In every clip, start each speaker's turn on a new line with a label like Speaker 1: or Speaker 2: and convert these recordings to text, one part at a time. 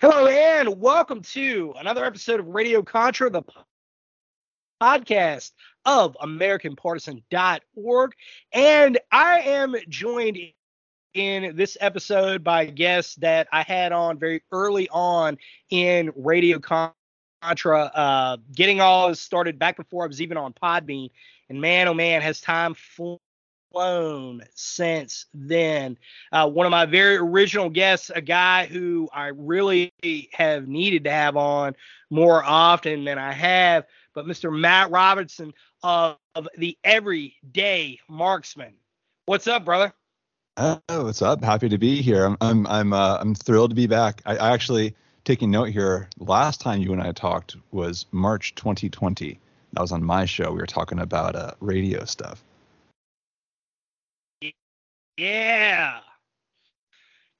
Speaker 1: Hello and welcome to another episode of Radio Contra, the podcast of AmericanPartisan.org. And I am joined in this episode by guests that I had on very early on in Radio Contra, uh, getting all this started back before I was even on Podbean. And man, oh man, has time flown since then uh, one of my very original guests, a guy who I really have needed to have on more often than I have, but Mr. Matt Robinson of, of the Everyday Marksman. What's up, brother?
Speaker 2: Oh, what's up? Happy to be here. I'm I'm I'm uh, I'm thrilled to be back. I, I actually taking note here. Last time you and I talked was March 2020. That was on my show. We were talking about uh, radio stuff.
Speaker 1: Yeah.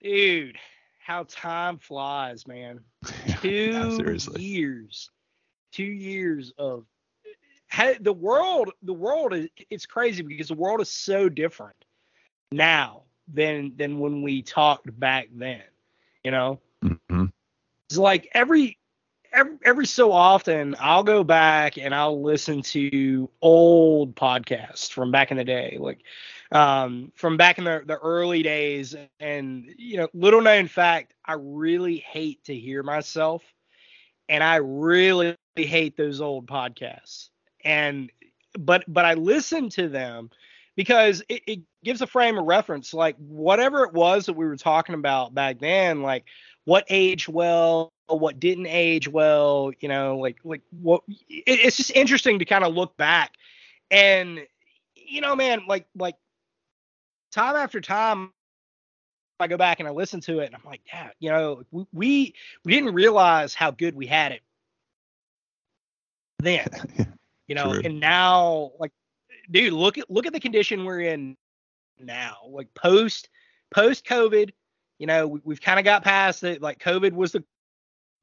Speaker 1: Dude, how time flies, man. Two
Speaker 2: Yeah, seriously.
Speaker 1: years. Two years of ha- the world the world is it's crazy because the world is so different now than than when we talked back then. You know?
Speaker 2: hmm
Speaker 1: It's like every every every so often I'll go back and I'll listen to old podcasts from back in the day, like um, from back in the, the early days. And you know, little known fact, I really hate to hear myself, and I really hate those old podcasts. And but but I listen to them because it, it gives a frame of reference, like whatever it was that we were talking about back then, like what aged well what didn't age well you know like like what it, it's just interesting to kind of look back and you know man like like time after time i go back and i listen to it and i'm like yeah you know we we, we didn't realize how good we had it then you know
Speaker 2: True.
Speaker 1: and now like dude look at look at the condition we're in now like post post covid you know we, we've kind of got past it like covid was the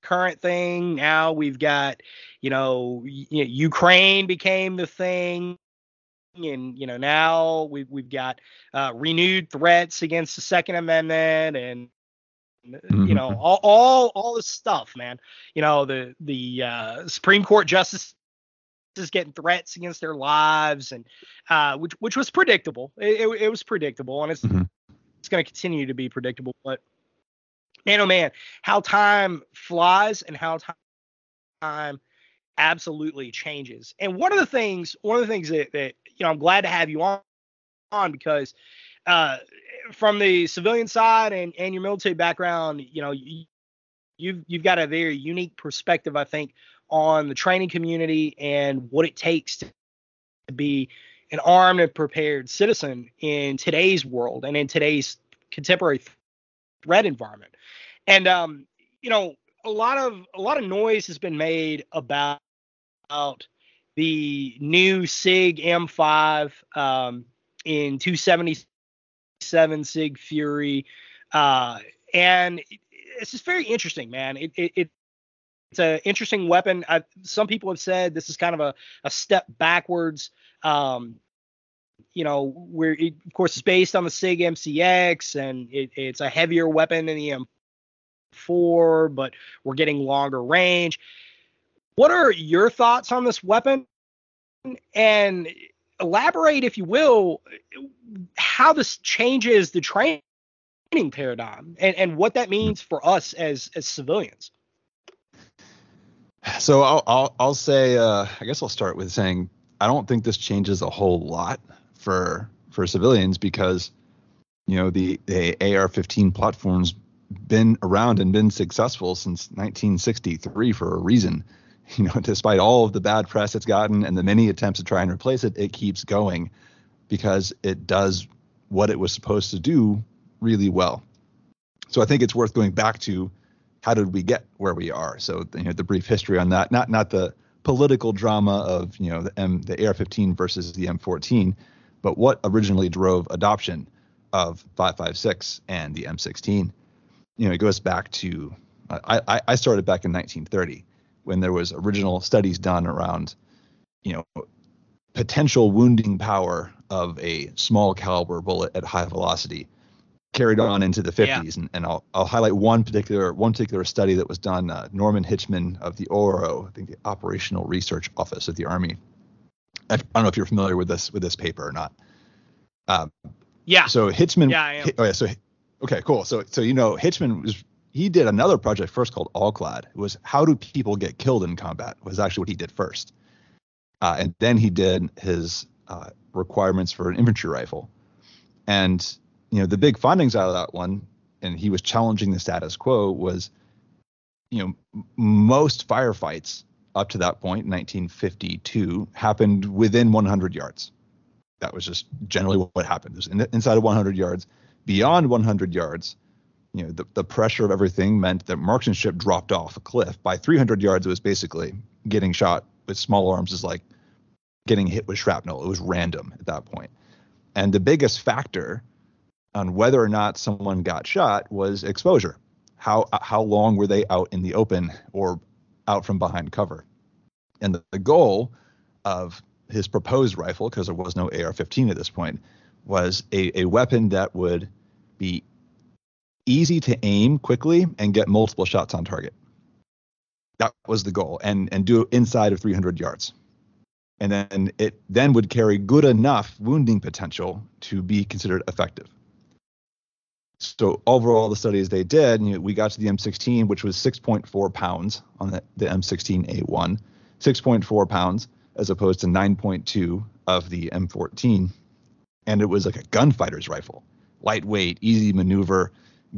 Speaker 1: current thing now we've got you know, y- you know ukraine became the thing and you know now we've, we've got uh, renewed threats against the second amendment and you know
Speaker 2: Mhm.
Speaker 1: all, all all this stuff man you know the the uh, supreme court justice is getting threats against their lives and uh, which which was predictable it, it, it was predictable and it's
Speaker 2: Mhm.
Speaker 1: it's going to continue to be predictable but man oh man how time flies and how ti- time absolutely changes and one of the things one of the things that, that you know i'm glad to have you on on because uh from the civilian side and and your military background you know you, you've you've got a very unique perspective i think on the training community and what it takes to be an armed and prepared citizen in today's world and in today's contemporary threat environment. And um, you know, a lot of a lot of noise has been made about, about the new Sig M5 um, in 277 Sig Fury, uh, and it's just very interesting, man. It, it, it it's an interesting weapon. I, some people have said this is kind of a, a step backwards. Um, you know, where it, of course it's based on the Sig MCX and it, it's a heavier weapon than the M4, but we're getting longer range. What are your thoughts on this weapon? And elaborate, if you will, how this changes the training paradigm and, and what that means for us as as civilians.
Speaker 2: So I'll I'll, I'll say uh, I guess I'll start with saying I don't think this changes a whole lot for for civilians because you know the, the AR-15 platform's been around and been successful since 1963 for a reason. You know, despite all of the bad press it's gotten and the many attempts to try and replace it, it keeps going because it does what it was supposed to do really well. So I think it's worth going back to how did we get where we are? So you know the brief history on that, not not the political drama of you know the M the AR-15 versus the M14, but what originally drove adoption of 5.56 and the M16. You know, it goes back to I, I started back in 1930 when there was original studies done around, you know, potential wounding power of a small caliber bullet at high velocity carried on into the 50s yeah. and, and I'll, I'll highlight one particular one particular study that was done uh, norman hitchman of the oro i think the operational research office of the army. I, don't know if you're familiar with this with this paper or not.
Speaker 1: Um, yeah.
Speaker 2: so hitchman
Speaker 1: yeah, I am.
Speaker 2: oh yeah so okay cool. So so you know hitchman was he did another project first called ALCLAD. It was how do people get killed in combat was actually what he did first. Uh, and then he did his uh, requirements for an infantry rifle. And you know the big findings out of that one, and he was challenging the status quo was, you know, most firefights up to that point, 1952, happened within 100 yards. That was just generally what happened. It was in, inside of 100 yards. Beyond 100 yards, you know, the, the pressure of everything meant that marksmanship dropped off a cliff. By 300 yards, it was basically getting shot with small arms is like getting hit with shrapnel. It was random at that. And the biggest factor on whether or not someone got shot was exposure. How how long were they out in the open or out from behind cover? And the, the goal of his proposed rifle, because there was no AR-15 at this point, was a, a weapon that would be easy to aim quickly and get multiple shots on target. That was the goal, and and do it inside of 300 yards. And then it then would carry good enough wounding potential to be considered effective. So overall, the studies they did, you know, we got to the M16, which was 6.4 pounds on the, the M16A1, 6.4 pounds as opposed to 9.2 of the M14, and it was like a gunfighter's rifle, lightweight, easy maneuver,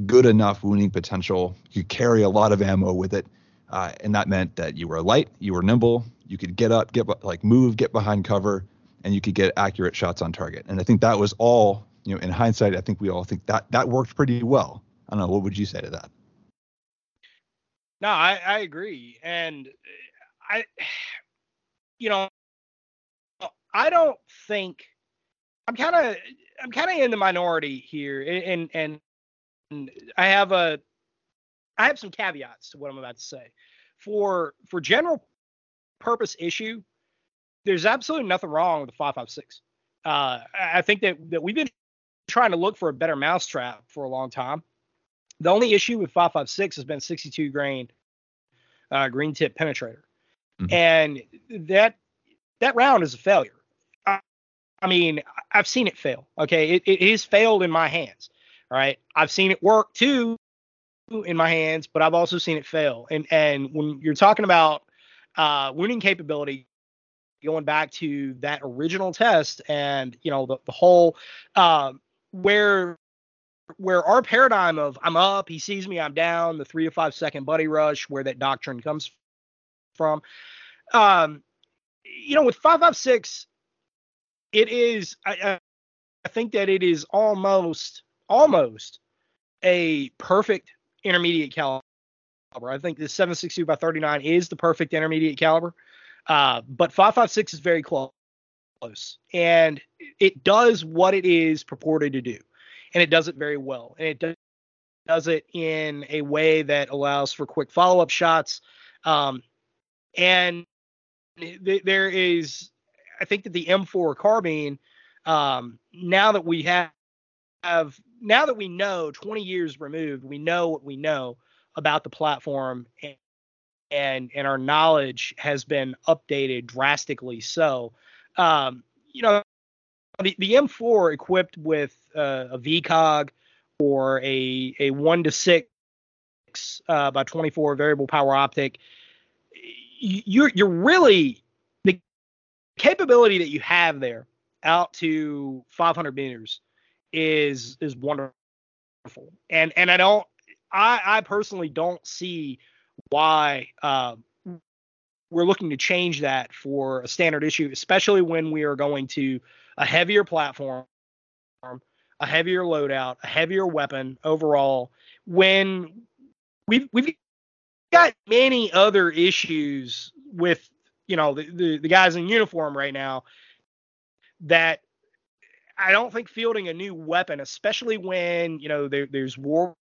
Speaker 2: good enough wounding potential. You carry a lot of ammo with it, uh, and that meant that you were light, you were nimble, you could get up, get like move, get behind cover, and you could get accurate shots on target. And I think that was all. You know, in hindsight, I think we all think that that worked pretty well. I don't know. What would you say to that?
Speaker 1: No, I, I agree, and I, you know, I don't think I'm kind of I'm kind of in the minority here, and and I have a I have some caveats to what I'm about to say. For for general purpose issue, there's absolutely nothing wrong with the 556. Uh, I think that that we've been trying to look for a better mousetrap for a long time. The only issue with 556 has been 62 grain uh, green tip penetrator, mm-hmm. and that that round is a failure. I, I mean, I've seen it fail. Okay, it, it has failed in my hands. Right, I've seen it work too in my hands, but I've also seen it fail. And and when you're talking about uh, winning capability, going back to that original test, and you know the the whole uh, where where our paradigm of I'm up, he sees me, I'm down, the three to five second buddy rush, where that doctrine comes from. Um, you know, with five five six, it is I, I think that it is almost almost a perfect intermediate caliber. I think the 762 by 39 is the perfect intermediate caliber, uh, but 556 is very close, and it does what it is purported to do, and it does it very well, and it does it in a way that allows for quick follow-up shots, um, and th- there is, I think that the M4 carbine, um, now that we have have now that we know 20 years removed, we know what we know about the platform and and, and our knowledge has been updated drastically. So, um, you know, the, the M4 equipped with uh, a VCOG or a a one to six uh, by 24 variable power optic, you're you're really the capability that you have there out to 500 meters is is wonderful. And and I don't I I personally don't see why uh, we're looking to change that for a standard issue, especially when we are going to a heavier platform a heavier loadout, a heavier weapon overall. When we've we've got many other issues with you know the, the, the guys in uniform right now that I don't think fielding a new weapon, especially when you know there, there's war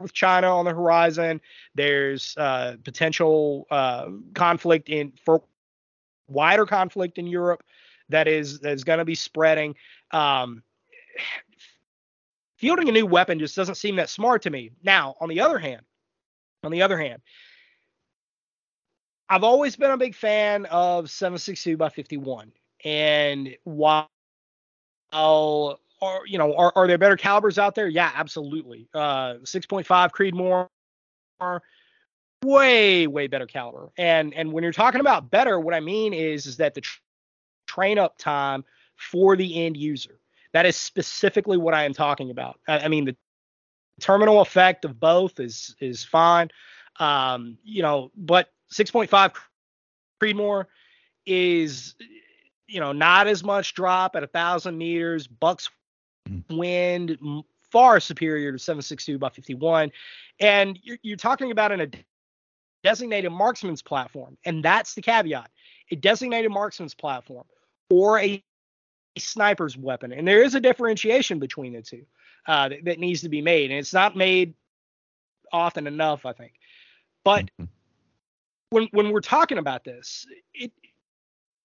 Speaker 1: with China on the horizon, there's uh, potential uh, conflict in for wider conflict in Europe that is that is going to be spreading. Um, fielding a new weapon just doesn't seem that smart to me. Now, on the other hand, on the other hand, I've always been a big fan of 7.62 by 51, and while are you know are, are there better calibers out there? Yeah, absolutely. Uh, 6.5 Creedmoor, way way better caliber. And and when you're talking about better, what I mean is is that the tr- train up time for the end user. That is specifically what I am talking about. I, I mean the terminal effect of both is is fine. Um, you know, but 6.5 Creedmoor is you know not as much drop at a thousand meters. Bucks mm-hmm. wind far superior to 762 by 51, and you're, you're talking about in a designated marksman's platform, and that's the caveat. A designated marksman's platform or a sniper's weapon, and there is a differentiation between the two uh, that, that needs to be made, and it's not made often enough, I think. But mm-hmm. when when we're talking about this, it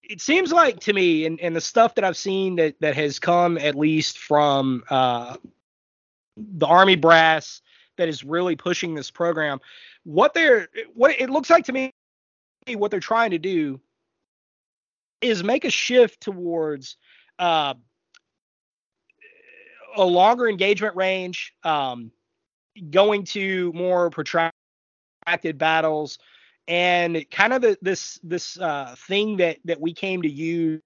Speaker 1: it seems like to me, and, and the stuff that I've seen that that has come at least from uh, the Army brass that is really pushing this program, what they're what it looks like to me, what they're trying to do is make a shift towards uh, a longer engagement range, um, going to more protracted battles, and kind of the, this this uh, thing that that we came to use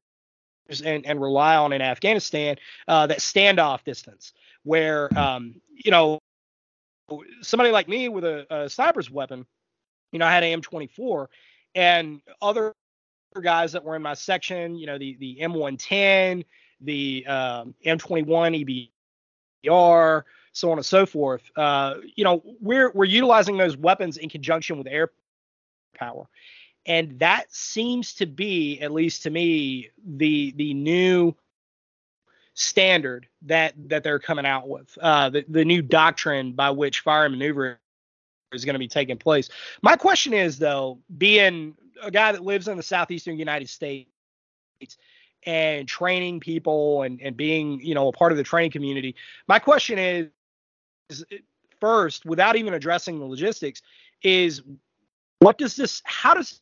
Speaker 1: and, and rely on in Afghanistan, uh, that standoff distance, where um, you know somebody like me with a, a sniper's weapon, you know, I had an M24 and other guys that were in my section, you know, the the M110, the um, M21 EBR, so on and so forth. Uh, you know, we're we're utilizing those weapons in conjunction with air power, and that seems to be, at least to me, the the new standard that that they're coming out with. Uh, the the new doctrine by which fire maneuver is going to be taking place. My question is though, being a guy that lives in the southeastern United States and training people and, and being, you know, a part of the training community. My question is, is first, without even addressing the logistics, is what does this how does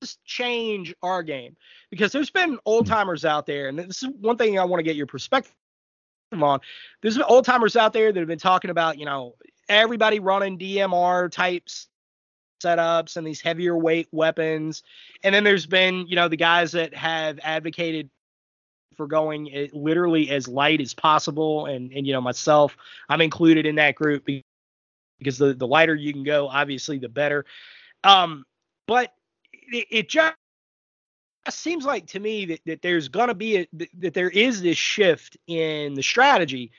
Speaker 1: this change our game? Because there's been old hmm. timers out there, and this is one thing I want to get your perspective on. There's old timers out there that have been talking about, you know, everybody running DMR types setups and these heavier weight weapons. And then there's been, you know, the guys that have advocated for going literally as light as possible. And, and you know, myself, I'm included in that group because the, the lighter you can go, obviously, the better. Um, but it, it just seems like to me that, that there's going to be a, that there is this shift in the strategy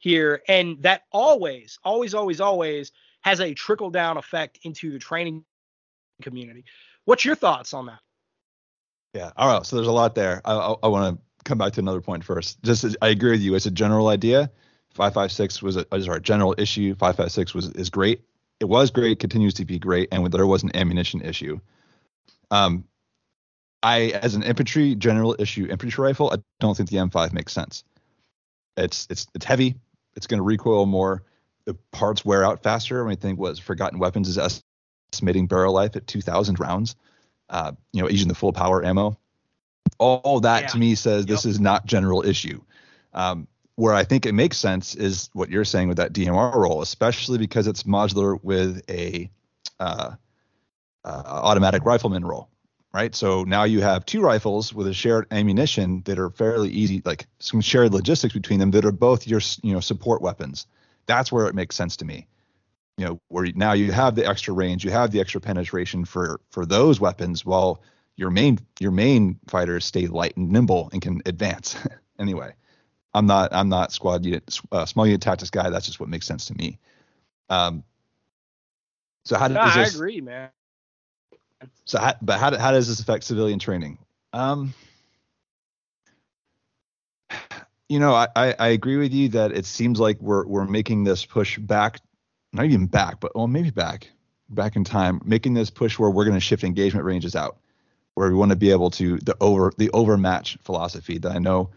Speaker 1: here and that always always always always has a trickle down effect into the training community. What's your thoughts on that?
Speaker 2: Yeah. All right. So there's a lot there. I, I, I want to come back to another point first. Just I agree with you. It's a general idea. 556 was a sorry, general issue. 556 was is great. It was great. Continues to be great. And there was an ammunition issue. Um, I as an infantry general issue infantry rifle, I don't think the M5 makes sense. It's it's it's heavy. It's going to recoil more the parts wear out faster. I think was Forgotten Weapons is estimating barrel life at 2,000 rounds. Uh, you know, using the full power ammo. All that yeah. to me says yep. this is not general issue. Um, where I think it makes sense is what you're saying with that DMR role, especially because it's modular with a uh, uh, automatic rifleman role, right? So now you have two rifles with a shared ammunition that are fairly easy, like some shared logistics between them that are both your you know support weapons. That's where it makes sense to me. You know, where now you have the extra range, you have the extra penetration for for those weapons, while your main your main fighters stay light and nimble and can advance anyway. I'm not I'm not squad unit uh, small unit tactics guy. That's just what makes sense to me. Um. So how
Speaker 1: No,
Speaker 2: does
Speaker 1: I
Speaker 2: this?
Speaker 1: agree, man.
Speaker 2: So how, but how how does this affect civilian training? Um. You know, I, I, I agree with you that it seems like we're we're making this push back, not even back, but well maybe back, back in time, making this push where we're going to shift engagement ranges out, where we want to be able to the over the overmatch philosophy that I know,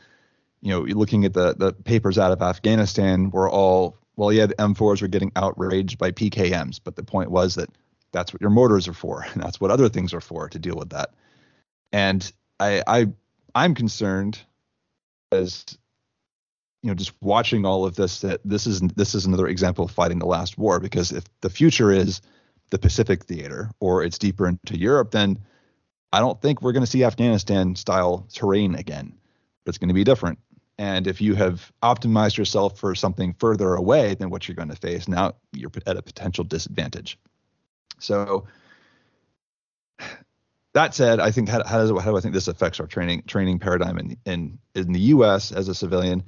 Speaker 2: you know, looking at the the papers out of Afghanistan, we're all well, yeah, the M4s were getting outraged by PKMs, but the point was that that's what your mortars are for, and that's what other things are for to deal with that. And I I I'm concerned as you know just watching all of this that this is this is another example of fighting the last war because if the future is the Pacific theater or it's deeper into Europe then I don't think we're going to see Afghanistan style terrain again but it's going to be different and if you have optimized yourself for something further away than what you're going to face now you're at a potential disadvantage so that said, I think how, how does how do I think this affects our training training paradigm in in in the U.S. as a civilian?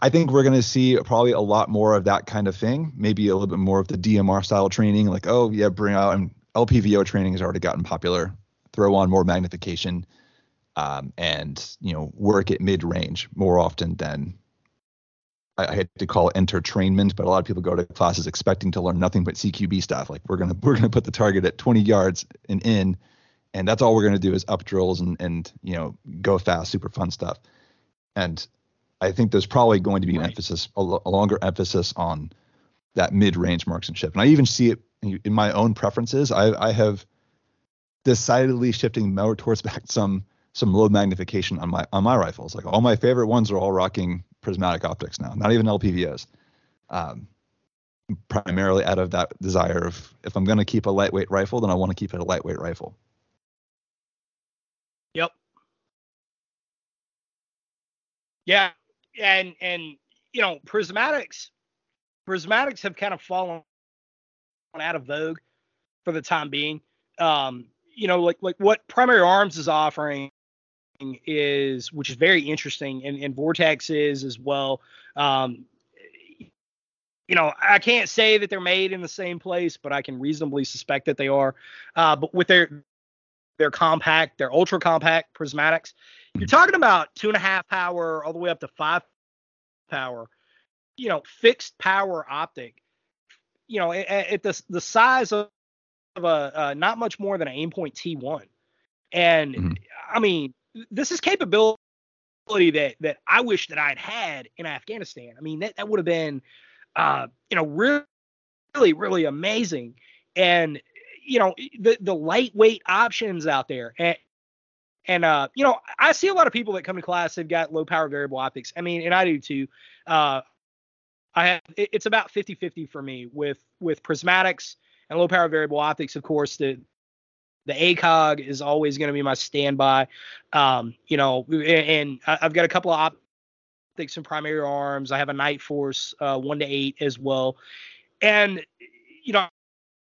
Speaker 2: I think we're going to see probably a lot more of that kind of thing. Maybe a little bit more of the DMR style training, like oh yeah, bring out and LPVO training has already gotten popular. Throw on more magnification, um, and you know work at mid range more often than I, I hate to call it entertainment, but a lot of people go to classes expecting to learn nothing but CQB stuff. Like we're gonna we're gonna put the target at 20 yards and in, and that's all we're gonna do is up drills and and you know go fast, super fun stuff. And I think there's probably going to be an
Speaker 1: Right.
Speaker 2: emphasis, a, a longer emphasis on that mid-range marksmanship. And I even see it in in my own preferences. I, I have decidedly shifting more towards back some some low magnification on my on my rifles. Like all my favorite ones are all rocking prismatic optics now, not even LPVOs. Um, primarily out of that desire of if I'm going to keep a lightweight rifle, then I want to keep it a lightweight rifle.
Speaker 1: Yep. Yeah, and and you know, prismatics, prismatics have kind of fallen out of vogue for the time being. Um, you know, like like what Primary Arms is offering is, which is very interesting, and, and Vortex is as well. Um, you know, I can't say that they're made in the same place, but I can reasonably suspect that they are. Uh, but with their their compact, their ultra compact prismatics, you're talking about two and a half power all the way up to five power. You know, fixed power optic. You know, at, at the the size of, of a uh, not much more than an aimpoint T1, and
Speaker 2: Mhm.
Speaker 1: I mean, this is capability that that I wish that I'd had in Afghanistan. I mean, that that would have been, uh, you know, really, really, really amazing. And you know, the the lightweight options out there, and and uh, you know, I see a lot of people that come to class have got low power variable optics. I mean, and I do too. Uh, I have it- it's about 50-50 for me with with prismatics and low power variable optics. Of course, the the ACOG is always going to be my standby. Um, you know, and, I've got a couple of optics and primary arms. I have a Nightforce uh, one to eight as well, and you know.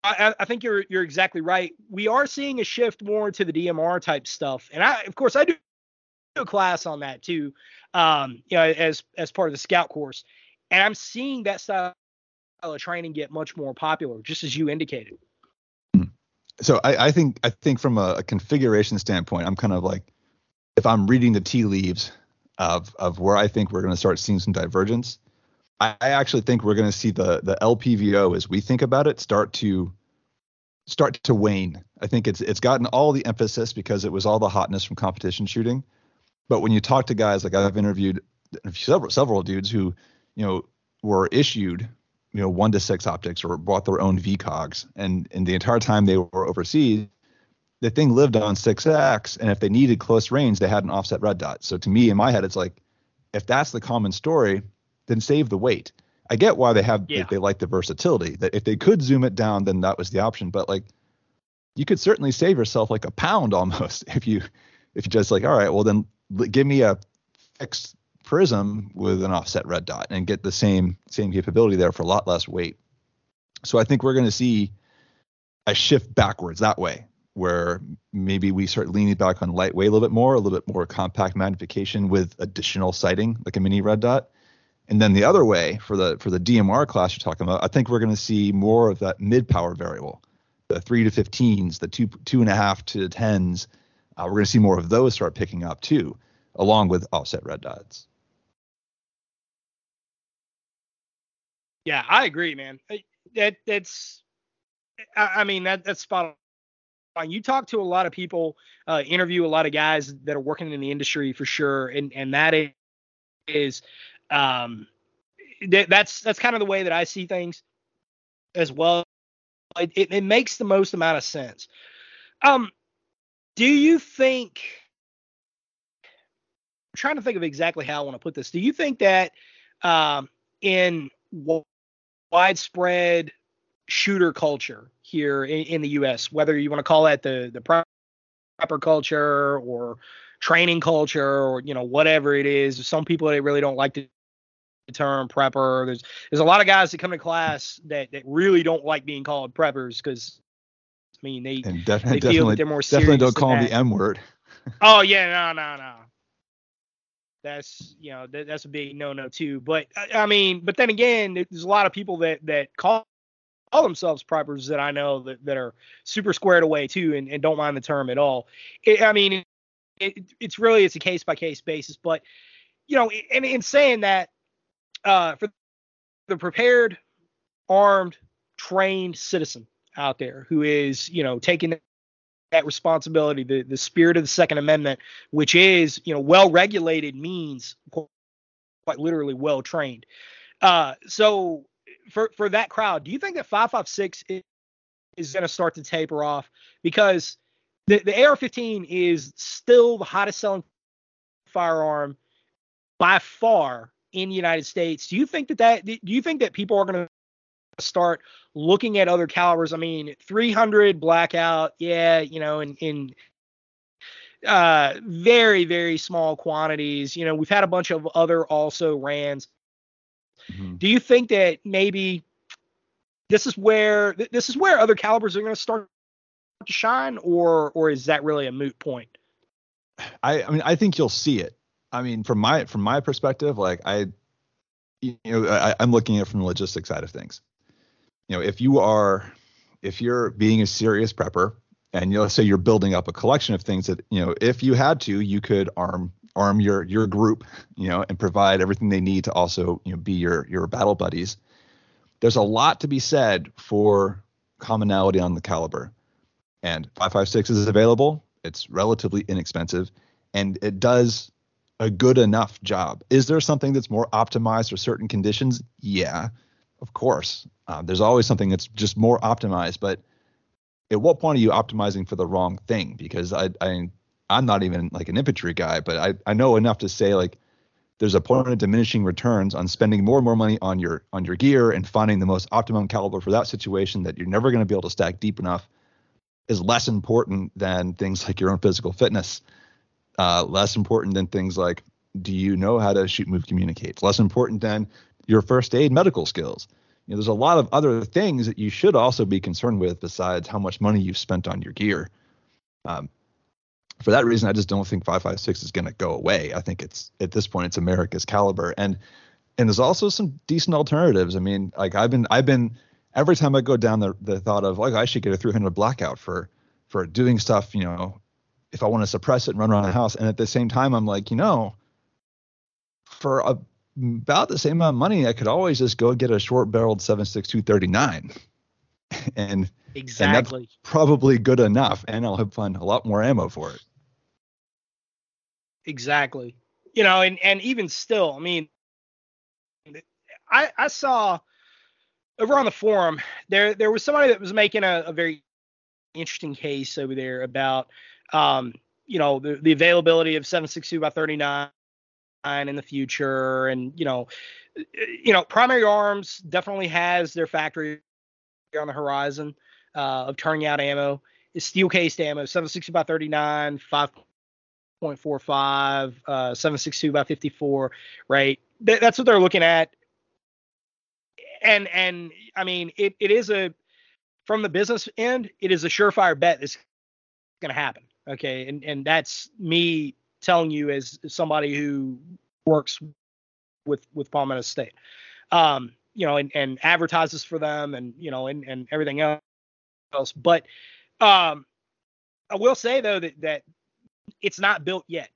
Speaker 1: I, I think you're you're exactly right. We are seeing a shift more to the DMR type stuff, and I, of course, I do a class on that too. Um, you know, as as part of the scout course, and I'm seeing that style of training get much more popular, just as you indicated.
Speaker 2: So I, I think I think from a, a configuration standpoint, I'm kind of like if I'm reading the tea leaves of of where I think we're going to start seeing some divergence. I, I actually think we're going to see the the LPVO as we think about it start to start to wane. I think it's it's gotten all the emphasis because it was all the hotness from competition shooting. But when you talk to guys like I've interviewed several several dudes who you know were issued you know one to six optics or bought their own VCOGs, and and the entire time they were overseas, the thing lived on 6x, and if they needed close range, they had an offset red dot. So to me, in my head, it's like, if that's the common story, then save the weight. I get why they have
Speaker 1: Yeah.
Speaker 2: they, they like the versatility. That if they could zoom it down, then that was the option. But like, you could certainly save yourself like a pound almost if you if you just like, all right, well then give me a fixed prism with an offset red dot and get the same same capability there for a lot less weight. So I think we're going to see a shift backwards that way, where maybe we start leaning back on lightweight a little bit more, a little bit more compact magnification with additional sighting, like a mini red dot. And then the other way for the for the DMR class you're talking about, I think we're going to see more of that mid power variable, the three to 15s, the two two and a half to tens. Uh, we're going to see more of those start picking up too, along with offset red dots.
Speaker 1: Yeah, I agree, man. That that's, I, I mean that that's spot on. You talk to a lot of people, uh, interview a lot of guys that are working in the industry for sure, and and that is um, th- that's that's kind of the way that I see things as well. It, it, it makes the most amount of sense. Um, do you think? I'm trying to think of exactly how I want to put this. Do you think that um, in widespread shooter culture here in, in, the U.S., whether you want to call that the the prepper culture or training culture or you know whatever it is, some people they really don't like to term prepper. There's there's a lot of guys that come to class that that really don't like being called preppers because I mean they
Speaker 2: and definitely,
Speaker 1: they feel that they're more
Speaker 2: definitely don't call them the M word.
Speaker 1: oh yeah, no, no, no. That's you know that, that's a big no no too. But I mean, but then again, there's a lot of people that that call call themselves preppers that I know that, that are super squared away too and, and don't mind the term at all. It, I mean, it, it's really it's a case by case basis. But you know, and in saying that, uh, for the prepared, armed, trained citizen out there who is, you know, taking that responsibility, the, the spirit of the Second Amendment, which is, you know, well regulated means quite literally well trained. Uh, so for for that crowd, do you think that 556 is, is going to start to taper off? Because the, the AR-15 is still the hottest selling firearm by far in the United States. Do you think that that do you think that people are going to start looking at other calibers? I mean, 300 blackout, yeah, you know, in in uh very very small quantities. You know, we've had a bunch of other also rans. Mm-hmm. Do you think that maybe this is where this is where other calibers are going to start to shine or or is that really a moot point?
Speaker 2: I I mean I think you'll see it. I mean, from my from my perspective, like I, you know, I, I'm looking at it from the logistics side of things. You know, if you are, if you're being a serious prepper, and you know, say you're building up a collection of things that you know, if you had to, you could arm arm your your group, you know, and provide everything they need to also you know be your your battle buddies. There's a lot to be said for commonality on the caliber, and 556 is available. It's relatively inexpensive, and it does a good enough job. Is there something that's more optimized for certain conditions? Yeah, of course. Uh, there's always something that's just more optimized, but at what point are you optimizing for the wrong thing? Because I, I I'm not even like an infantry guy, but I, I know enough to say like there's a point of diminishing returns on spending more and more money on your on your gear and finding the most optimum caliber for that situation that you're never going to be able to stack deep enough is less important than things like your own physical fitness uh, less important than things like do you know how to shoot, move, communicate? Less important than your first aid medical skills. You know, there's a lot of other things that you should also be concerned with besides how much money you've spent on your gear. Um, for that reason, I just don't think 556 is going to go away. I think it's at this point it's America's caliber, and and there's also some decent alternatives. I mean, like I've been I've been every time I go down the the thought of like I should get a 300 blackout for for doing stuff you know if I want to suppress it and run around the house. And at the same time, I'm like, you know, for a, about the same amount of money, I could always just go get a short barreled 7.6239. and
Speaker 1: exactly
Speaker 2: and that's probably good enough. And I'll have fun a lot more ammo for it.
Speaker 1: Exactly. You know, and, and even still, I mean, I, I saw over on the forum there there was somebody that was making a, a very interesting case over there about um, you know, the, the availability of 762 by 39 in the future. And, you know, you know, primary arms definitely has their factory on the horizon uh, of turning out ammo. Is steel cased ammo, 760 by 39, 5.45, uh, 762 by 54, right? Th- that's what they're looking at. And and I mean, it, it is a from the business end, it is a surefire bet. This going to happen. Okay, and and that's me telling you as somebody who works with with Palmetto State, um, you know, and, and advertises for them, and you know, and and everything else. But um, I will say though that that it's not built yet.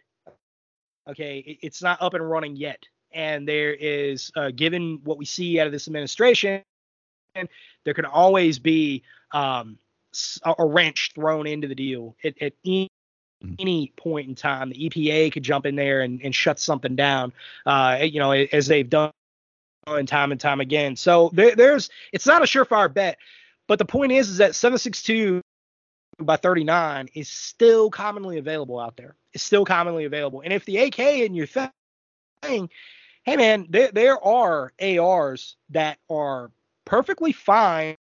Speaker 1: Okay, it, it's not up and running yet, and there is, uh, given what we see out of this administration, there can always be um, a wrench thrown into the deal at, at. Any point in time. The EPA could jump in there and, and shut something down, uh, you know, as they've done time and time again. So there, there's it's not a surefire bet, but the point is is that 762 by 39 is still commonly available out there. It's still commonly available. And if the AK in your thing, hey man, there there are ARs that are perfectly fine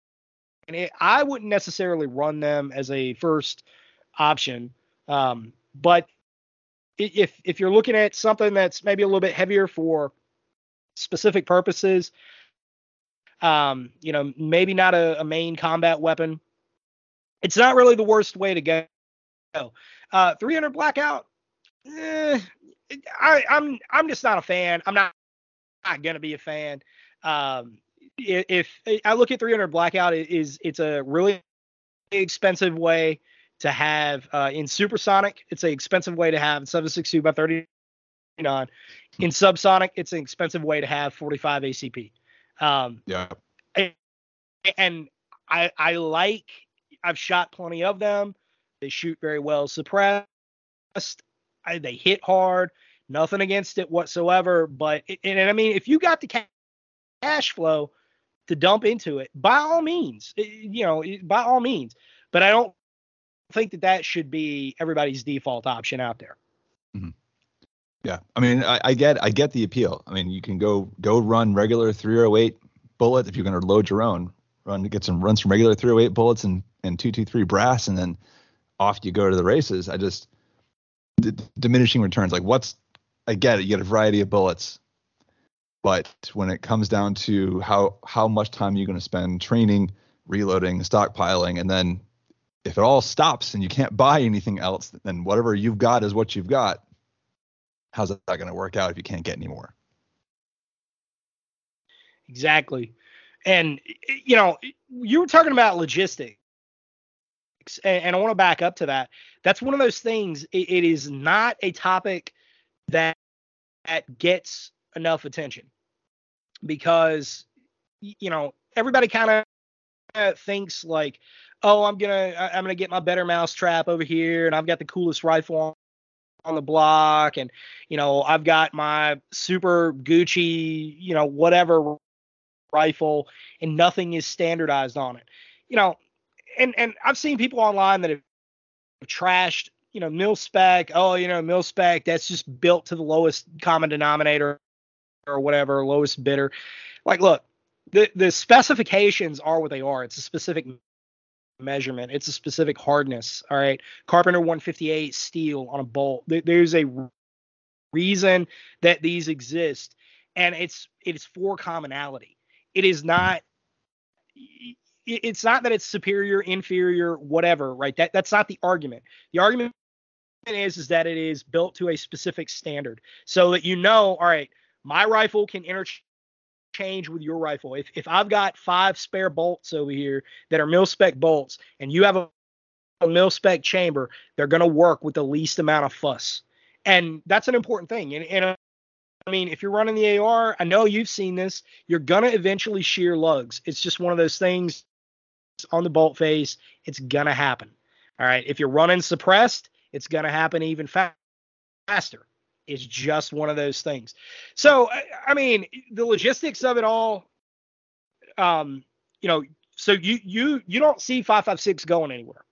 Speaker 1: and it, I wouldn't necessarily run them as a first option. Um, but if if you're looking at something that's maybe a little bit heavier for specific purposes, um, you know, maybe not a, a, main combat weapon, it's not really the worst way to go. Uh, 300 blackout, eh, I, I'm I'm just not a fan. I'm not not gonna be a fan. Um, if, if I look at 300 blackout, it is it's a really expensive way to have uh, in supersonic. It's an expensive way to have 762 by 39. In subsonic, it's an expensive way to have 45 ACP. Um,
Speaker 2: yeah.
Speaker 1: And, and I I like I've shot plenty of them. They shoot very well suppressed. I, they hit hard. Nothing against it whatsoever. But and, and I mean, if you got the cash flow to dump into it, by all means, eh, you know, by all means. But I don't think that that should be everybody's default option out there.
Speaker 2: Mm-hmm. Yeah, I mean, I, I, get, I get the appeal. I mean, you can go go run regular 308 bullet if you're going to load your own. Run get some run some regular 308 bullets and and 223 brass, and then off you go to the races. I just d- diminishing returns. Like, what's I get it. You get a variety of bullets. But when it comes down to how how much time you're going to spend training, reloading, stockpiling, and then if it all stops and you can't buy anything else, then whatever you've got is what you've got. How's that going to work out if you can't get any more?
Speaker 1: Exactly. And you know, you were talking about logistics, and, I want to back up to that. That's one of those things. it, is not a topic that gets enough attention because you know everybody kind of thinks like oh i'm gonna i'm gonna get my better mousetrap over here and i've got the coolest rifle on, on the block and you know i've got my super gucci you know whatever rifle and nothing is standardized on it you know and and i've seen people online that have trashed you know mil spec oh you know mil spec that's just built to the lowest common denominator or whatever, lowest bidder. Like, look, the the specifications are what they are. It's a specific measurement. It's a specific hardness. All right, Carpenter 158 steel on a bolt. There's a reason that these exist, and it's it's for commonality. It is not. It's not that it's superior, inferior, whatever, right? That that's not the argument. The argument is is that it is built to a specific standard, so that you know, all right, my rifle can interchange with your rifle. If if I've got five spare bolts over here that are mil spec bolts, and you have a, a mil spec chamber, they're going to work with the least amount of fuss, and that's an important thing. And, and I mean, if you're running the AR, I know you've seen this. You're gonna eventually shear lugs. It's just one of those things on the bolt face. It's gonna happen. All right. If you're running suppressed, it's gonna happen even fa- faster is just one of those things. So, I mean, the logistics of it all, um, you know, so you you you don't see 556 going anywhere.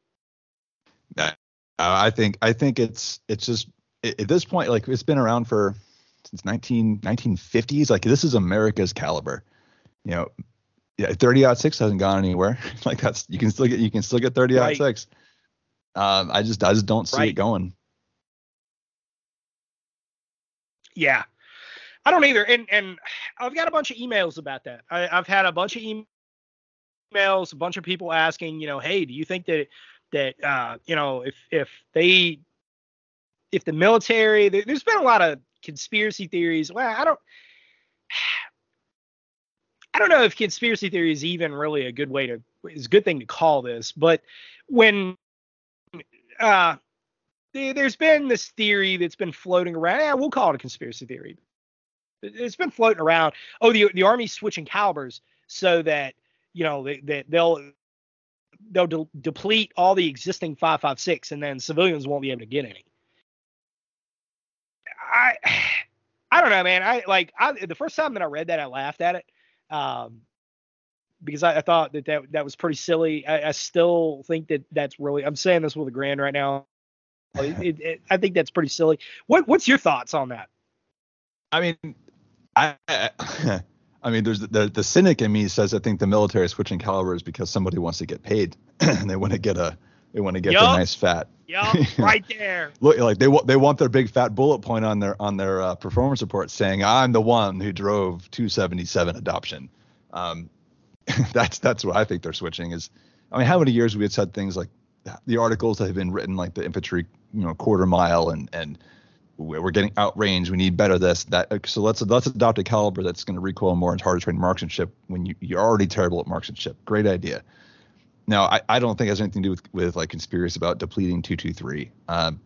Speaker 2: I think I think it's it's just at this point like it's been around for since 19 1950s like this is America's caliber. You know, yeah, 30 aught six hasn't gone anywhere. like that's you can still get you can still get 30 right. six. Um, I just I just don't see right. it going.
Speaker 1: Yeah. I don't either. And and I've got a bunch of emails about that. I, have had a bunch of emails, a bunch of people asking, you know, hey, do you think that that uh, you know if if they if the military there, there's been a lot of conspiracy theories. Well, I don't. I don't know if conspiracy theory is even really a good way to is a good thing to call this, but when uh there's been this theory that's been floating around. Yeah, we'll call it a conspiracy theory. It- It's been floating around. Oh, the the army's switching calibers so that you know they, that they'll they'll de- deplete all the existing 556 and then civilians won't be able to get any. I I don't know, man. I like I the first time that I read that I laughed at it. Um because I, I thought that, that that was pretty silly. I, I still think that that's really. I'm saying this with a grin right now. It, it, I think that's pretty silly. What What's your thoughts on that?
Speaker 2: I mean, I, I, I mean, there's the the cynic in me says I think the military is switching calibers because somebody wants to get paid and they want to get a they want to get
Speaker 1: Yup.
Speaker 2: their nice fat.
Speaker 1: Yeah, right there.
Speaker 2: Look, like they want they want their big fat bullet point on their on their uh, performance report saying I'm the one who drove 277 adoption. Um, that's that's what I think they're switching is. I mean, how many years we had said things like the articles that have been written like the infantry, you know, quarter mile and and we're getting outrange. We need better this that. So let's let's adopt a caliber that's going to recoil more and harder trained marksmanship when you you're already terrible at marksmanship. Great idea. Now I, I don't think it has anything to do with with like conspiracy about depleting two two three. Um,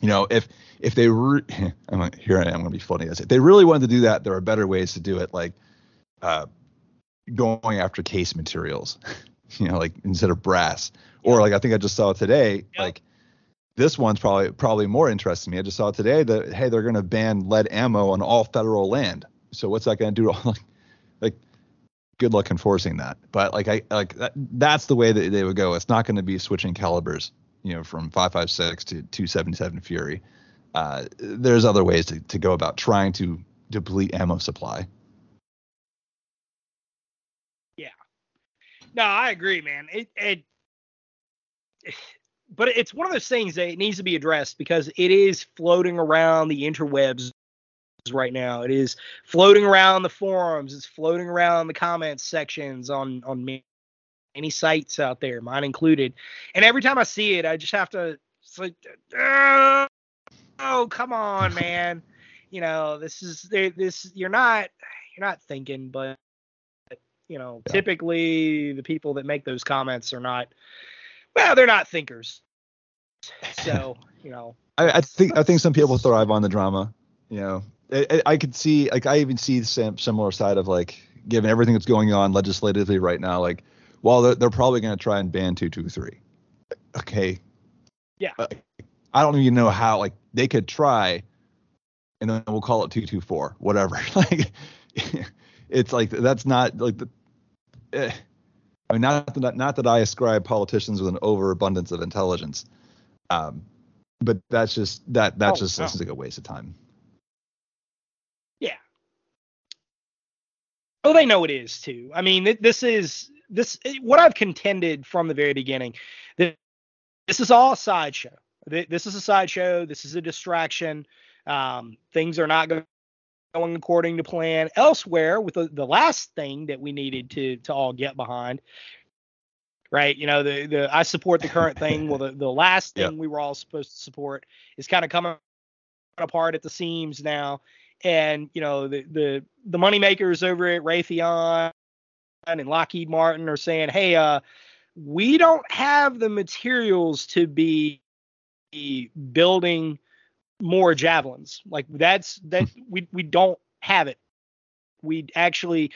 Speaker 2: you know, if if they re- I'm gonna- here I am going to be funny as if they really wanted to do that, there are better ways to do it, like uh, going after case materials. you know, like instead of brass, or like I think I just saw today,
Speaker 1: Yep.
Speaker 2: like this one's probably probably more interesting to me. I just saw today that hey, they're going to ban lead ammo on all federal land. So what's that going to do? like, like, good luck enforcing that. But like I like that, that's the way that they would go. It's not going to be switching calibers, you know, from 556 to 277 Fury. Uh, there's other ways to, to go about trying to deplete ammo supply. Yeah.
Speaker 1: No, I agree, man. It, it, but it's one of those things that it needs to be addressed because it is floating around the interwebs right now. It is floating around the forums. It's floating around the comments sections on on many sites out there, mine included. And every time I see it, I just have to. It's like, "Ugh, oh, come on, man. You know, this is this. You're not you're not thinking, but you know,
Speaker 2: Yeah.
Speaker 1: typically the people that make those comments are not. Well, they're not thinkers. So you know,
Speaker 2: I, I think I think some people thrive on the drama. You know, I, I- I could see like I even see the same similar side of like given everything that's going on legislatively right now, like well they're, they're probably going to try and ban two two three. Okay.
Speaker 1: Yeah.
Speaker 2: Uh, I don't even know how like they could try, and then we'll call it two two four whatever. like it's like that's not like the. Eh. I mean, not that not that I ascribe politicians with an overabundance of intelligence, um, but that's just that that
Speaker 1: Oh,
Speaker 2: just
Speaker 1: no.
Speaker 2: seems like a waste of time.
Speaker 1: yeah. Oh, they know it is too. I mean, this is this what I've contended from the very beginning. That this is all a sideshow. This is a sideshow. This is a distraction. Um, things are not go- going according to plan elsewhere. With the, the last thing that we needed to to all get behind, right? You know, the the I support the current thing. Well, the the last thing
Speaker 2: Yeah.
Speaker 1: we were all supposed to support is kind of coming apart at the seams now and you know the the the money makers over at Raytheon and Lockheed Martin are saying, "Hey, uh, we don't have the materials to be building more javelins. Like that's that we we don't have it. We actually,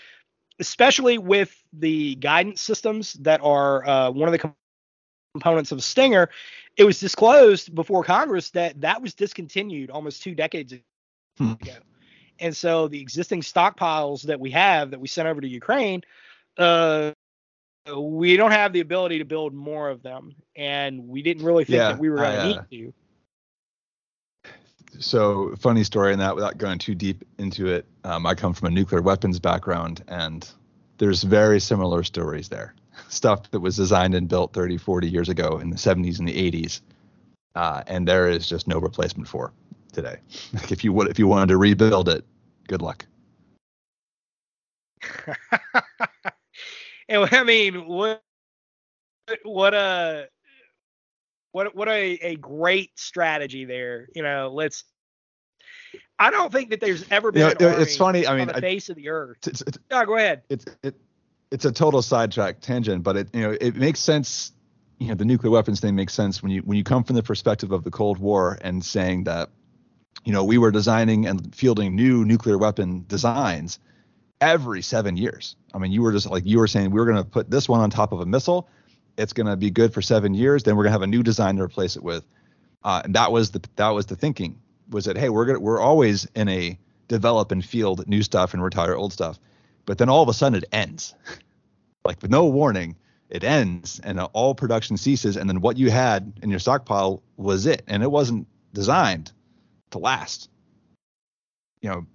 Speaker 1: especially with the guidance systems that are uh, one of the com- components of Stinger, it was disclosed before Congress that that was discontinued almost two decades
Speaker 2: Hmm.
Speaker 1: ago. And so the existing stockpiles that we have that we sent over to Ukraine, uh, we don't have the ability to build more of them, and we didn't really think
Speaker 2: Yeah,
Speaker 1: that we were going to
Speaker 2: uh,
Speaker 1: need to.
Speaker 2: So funny story in that without going too deep into it. Um, I come from a nuclear weapons background and there's very similar stories there. Stuff that was designed and built 30, 40 years ago in the 70s and the 80s. Uh, and there is just no replacement for today. Like if you would, if you wanted to rebuild it, good luck.
Speaker 1: and I mean, what what uh What what a, a great strategy there. You know, let's. I don't think that there's ever been.
Speaker 2: You know, it's funny. I mean,
Speaker 1: on the
Speaker 2: I-
Speaker 1: face of the earth.
Speaker 2: It's, it's,
Speaker 1: go ahead.
Speaker 2: it's it it's a total sidetrack tangent, but it you know it makes sense. You know, the nuclear weapons thing makes sense when you when you come from the perspective of the Cold War and saying that, you know, we were designing and fielding new nuclear weapon designs every seven years. I mean, you were just like you were saying we were going to put this one on top of a missile. It's going to be good for seven years. Then we're going to have a new design to replace it with. Uh, and that was the that was the thinking was that hey we're gonna we're always in a develop and field new stuff and retire old stuff, but then all of a sudden it ends, like with no warning it ends and all production ceases and then what you had in your stockpile was it and it wasn't designed to last, you know,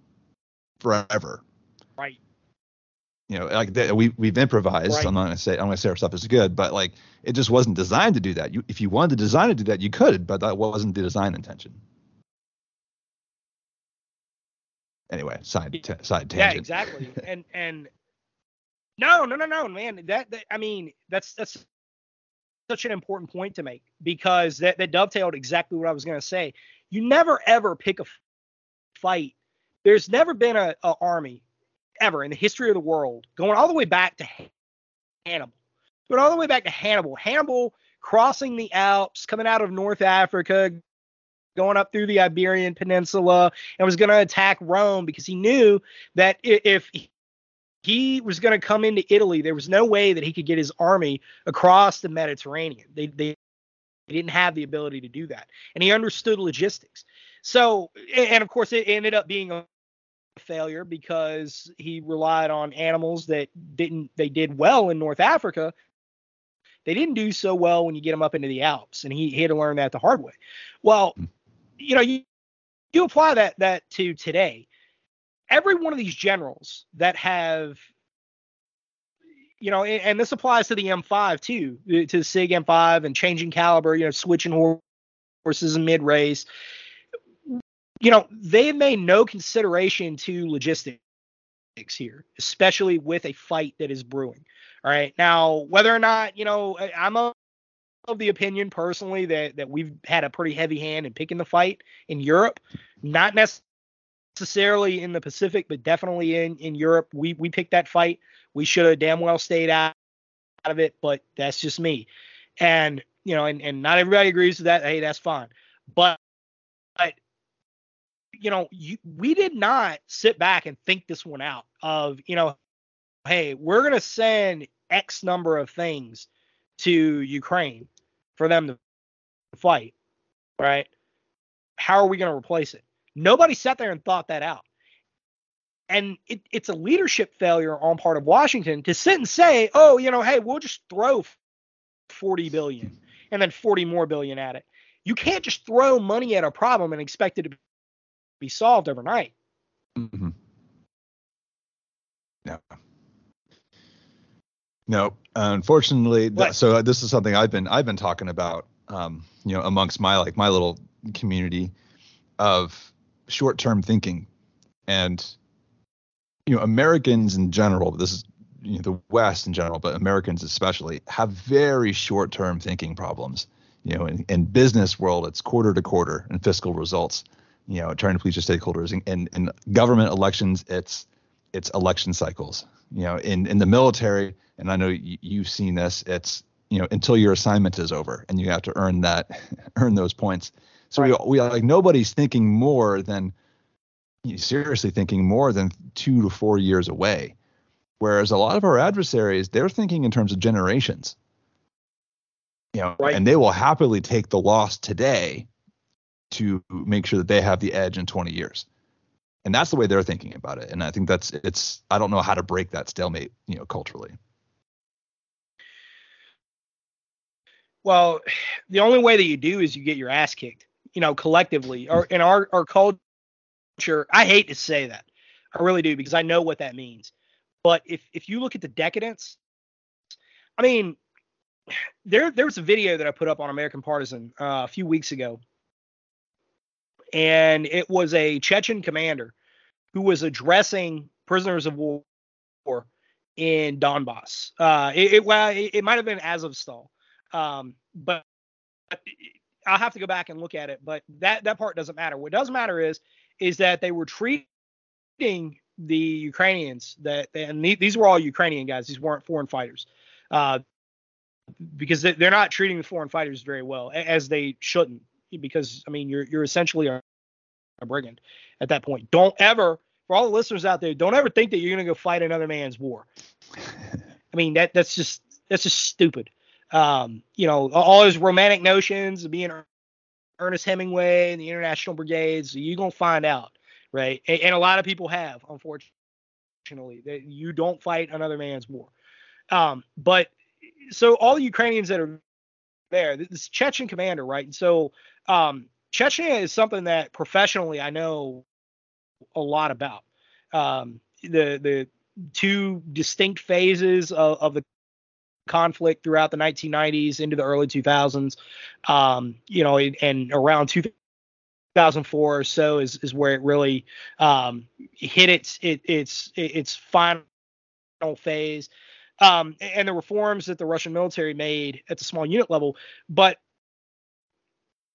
Speaker 2: forever. You know, like the, we we've improvised.
Speaker 1: Right.
Speaker 2: I'm not gonna say I'm gonna say our stuff is good, but like it just wasn't designed to do that. You if you wanted to design to do that, you could, but that wasn't the design intention. Anyway, side ta- side
Speaker 1: Yeah,
Speaker 2: tangent.
Speaker 1: exactly. and and no, no, no, no, man. That, that I mean, that's that's such an important point to make because that that dovetailed exactly what I was going to say. You never ever pick a fight. There's never been a, a army ever in the history of the world going all the way back to Hannibal. Going all the way back to Hannibal. Hannibal crossing the Alps, coming out of North Africa, going up through the Iberian Peninsula, and was going to attack Rome because he knew that if he was going to come into Italy, there was no way that he could get his army across the Mediterranean. They they didn't have the ability to do that, and he understood logistics. So, and of course, it ended up being a failure because he relied on animals that didn't they did well in North Africa. They didn't do so well when you get them up into the Alps, and he, he had to learn that the hard way. Well, hmm. you know, you you apply that that to today. Every one of these generals that have, you know, and, and this applies to the M5 too, to the Sig M5 and changing caliber, you know, switching horses in mid race. You know, they made no consideration to logistics here, especially with a fight that is brewing. All right. Now, whether or not, you know, I'm of the opinion personally that that we've had a pretty heavy hand in picking the fight in Europe, not necessarily in the Pacific, but definitely in in Europe. We we picked that fight. We should have damn well stayed out, of it, but that's just me. And you know, and and not everybody agrees with that. Hey, that's fine. But you know, you, we did not sit back and think this one out of, you know, hey, we're going to send X number of things to Ukraine for them to fight, right? How are we going to replace it? Nobody sat there and thought that out. And it, it's a leadership failure on part of Washington to sit and say, oh, you know, hey, we'll just throw 40 billion and then 40 more billion at it. You can't just throw money at a problem and expect it to be solved overnight.
Speaker 2: Mhm. No. No, unfortunately. th- so this is something I've been I've been talking about, um, you know, amongst my like my little community of short-term thinking, and you know, Americans in general. This is you know the West in general, but Americans especially have very short-term thinking problems. You know, in, in business world, it's quarter to quarter and fiscal results. You know, trying to please your stakeholders. And in, in government elections, it's it's election cycles. You know, in in the military, and I know y- you've seen this. It's you know until your assignment is over, and you have to earn that earn those points. So we we like nobody's thinking more than you seriously thinking more than two to four years away. Whereas a lot of our adversaries, they're thinking in terms of generations. You know,
Speaker 1: Right.
Speaker 2: and they will happily take the loss today to make sure that they have the edge in 20 years. And that's the way they're thinking about it. And I think that's it's I don't know how to break that stalemate, you know, culturally.
Speaker 1: Well, the only way that you do is you get your ass kicked, you know, collectively. Or in our, our culture, I hate to say that. I really do because I know what that means. But if if you look at the decadence, I mean, there there was a video that I put up on American Partisan uh, a few weeks ago, and it was a Chechen commander who was addressing prisoners of war in Donbass. Uh, it, it well, it, it might have been Azovstal, um, but I'll have to go back and look at it, but that that part doesn't matter. What does matter is is that they were treating the Ukrainians that and these were all Ukrainian guys. These weren't foreign fighters. Uh, because they're not treating the foreign fighters very well as they shouldn't because I mean you're you're essentially a, brigand at that point. Don't ever for all the listeners out there, don't ever think that you're going to go fight another man's war. I mean that that's just that's just stupid. Um, you know, all those romantic notions of being Ernest Hemingway and the International Brigades, you're gonna find out, right? And, and a lot of people have, unfortunately, that you don't fight another man's war. Um, but so all the Ukrainians that are there, this Chechen commander, right? And so um, Chechnya is something that professionally I know a lot about. Um, the the two distinct phases of, of, the conflict throughout the 1990s into the early 2000s. Um, you know, and around 2004 or so is is where it really um, hit its it, its its final phase. Um, and the reforms that the Russian military made at the small unit level, but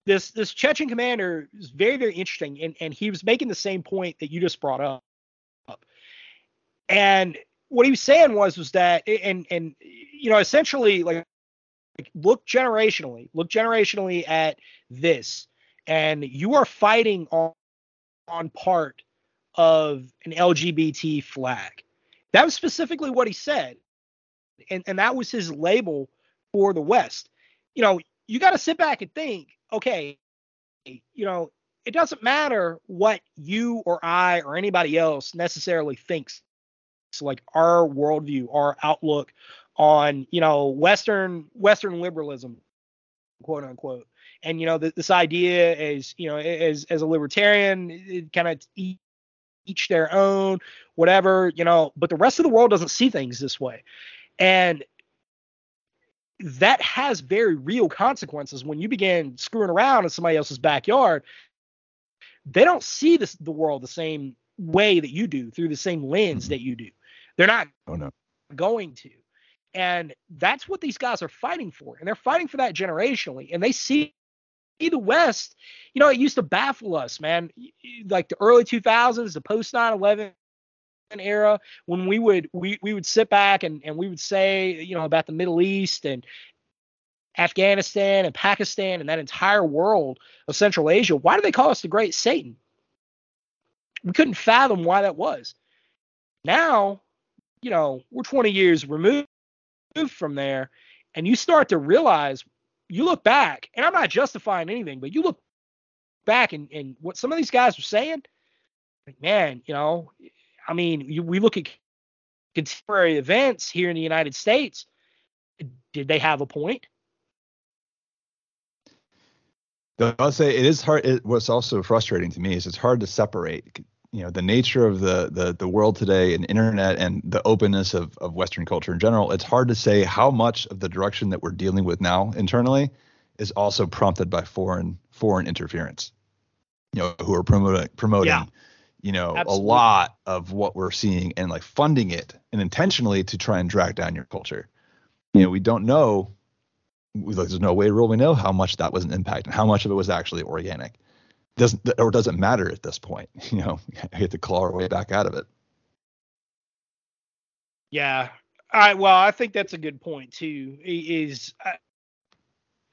Speaker 1: this this Chechen commander is very very interesting, and and he was making the same point that you just brought up. And what he was saying was was that and and you know essentially like, like look generationally, look generationally at this, and you are fighting on on part of an LGBT flag. That was specifically what he said. And and that was his label for the West. You know, you got to sit back and think okay, you know, it doesn't matter what you or I or anybody else necessarily thinks. So like our worldview, our outlook on, you know, Western Western liberalism, quote unquote. And you know, this idea is, you know, as as a libertarian, kind of each their own, whatever, you know, but the rest of the world doesn't see things this way. And that has very real consequences when you begin screwing around in somebody else's backyard. They don't see this the world the same way that you do through the same lens mm-hmm. that you do. They're not
Speaker 2: oh, no.
Speaker 1: going to. And that's what these guys are fighting for. And they're fighting for that generationally. And they see the West, you know, it used to baffle us, man. Like the early 2000s, the post 9 11 era when we would we we would sit back and and we would say you know about the Middle East and Afghanistan and Pakistan and that entire world of Central Asia. Why do they call us the Great Satan? We couldn't fathom why that was. Now, you know, we're 20 years removed from there, and you start to realize, you look back, and I'm not justifying anything, but you look back and, and what some of these guys were saying, like, man, you know, I mean, you, we look at contemporary events here in the United States. Did they have a point?
Speaker 2: I'll say it is hard. It, what's also frustrating to me is it's hard to separate, you know, the nature of the the the world today and internet and the openness of of Western culture in general. It's hard to say how much of the direction that we're dealing with now internally is also prompted by foreign foreign interference. You know, who are promoting promoting yeah you know Absolutely. a lot of what we're seeing and like funding it and intentionally to try and drag down your culture. You know we don't know there's no way to really know how much that was an impact and how much of it was actually organic. Doesn't or doesn't matter at this point you know we have to claw our way back out of it.
Speaker 1: Yeah. I well I think that's a good point too is I,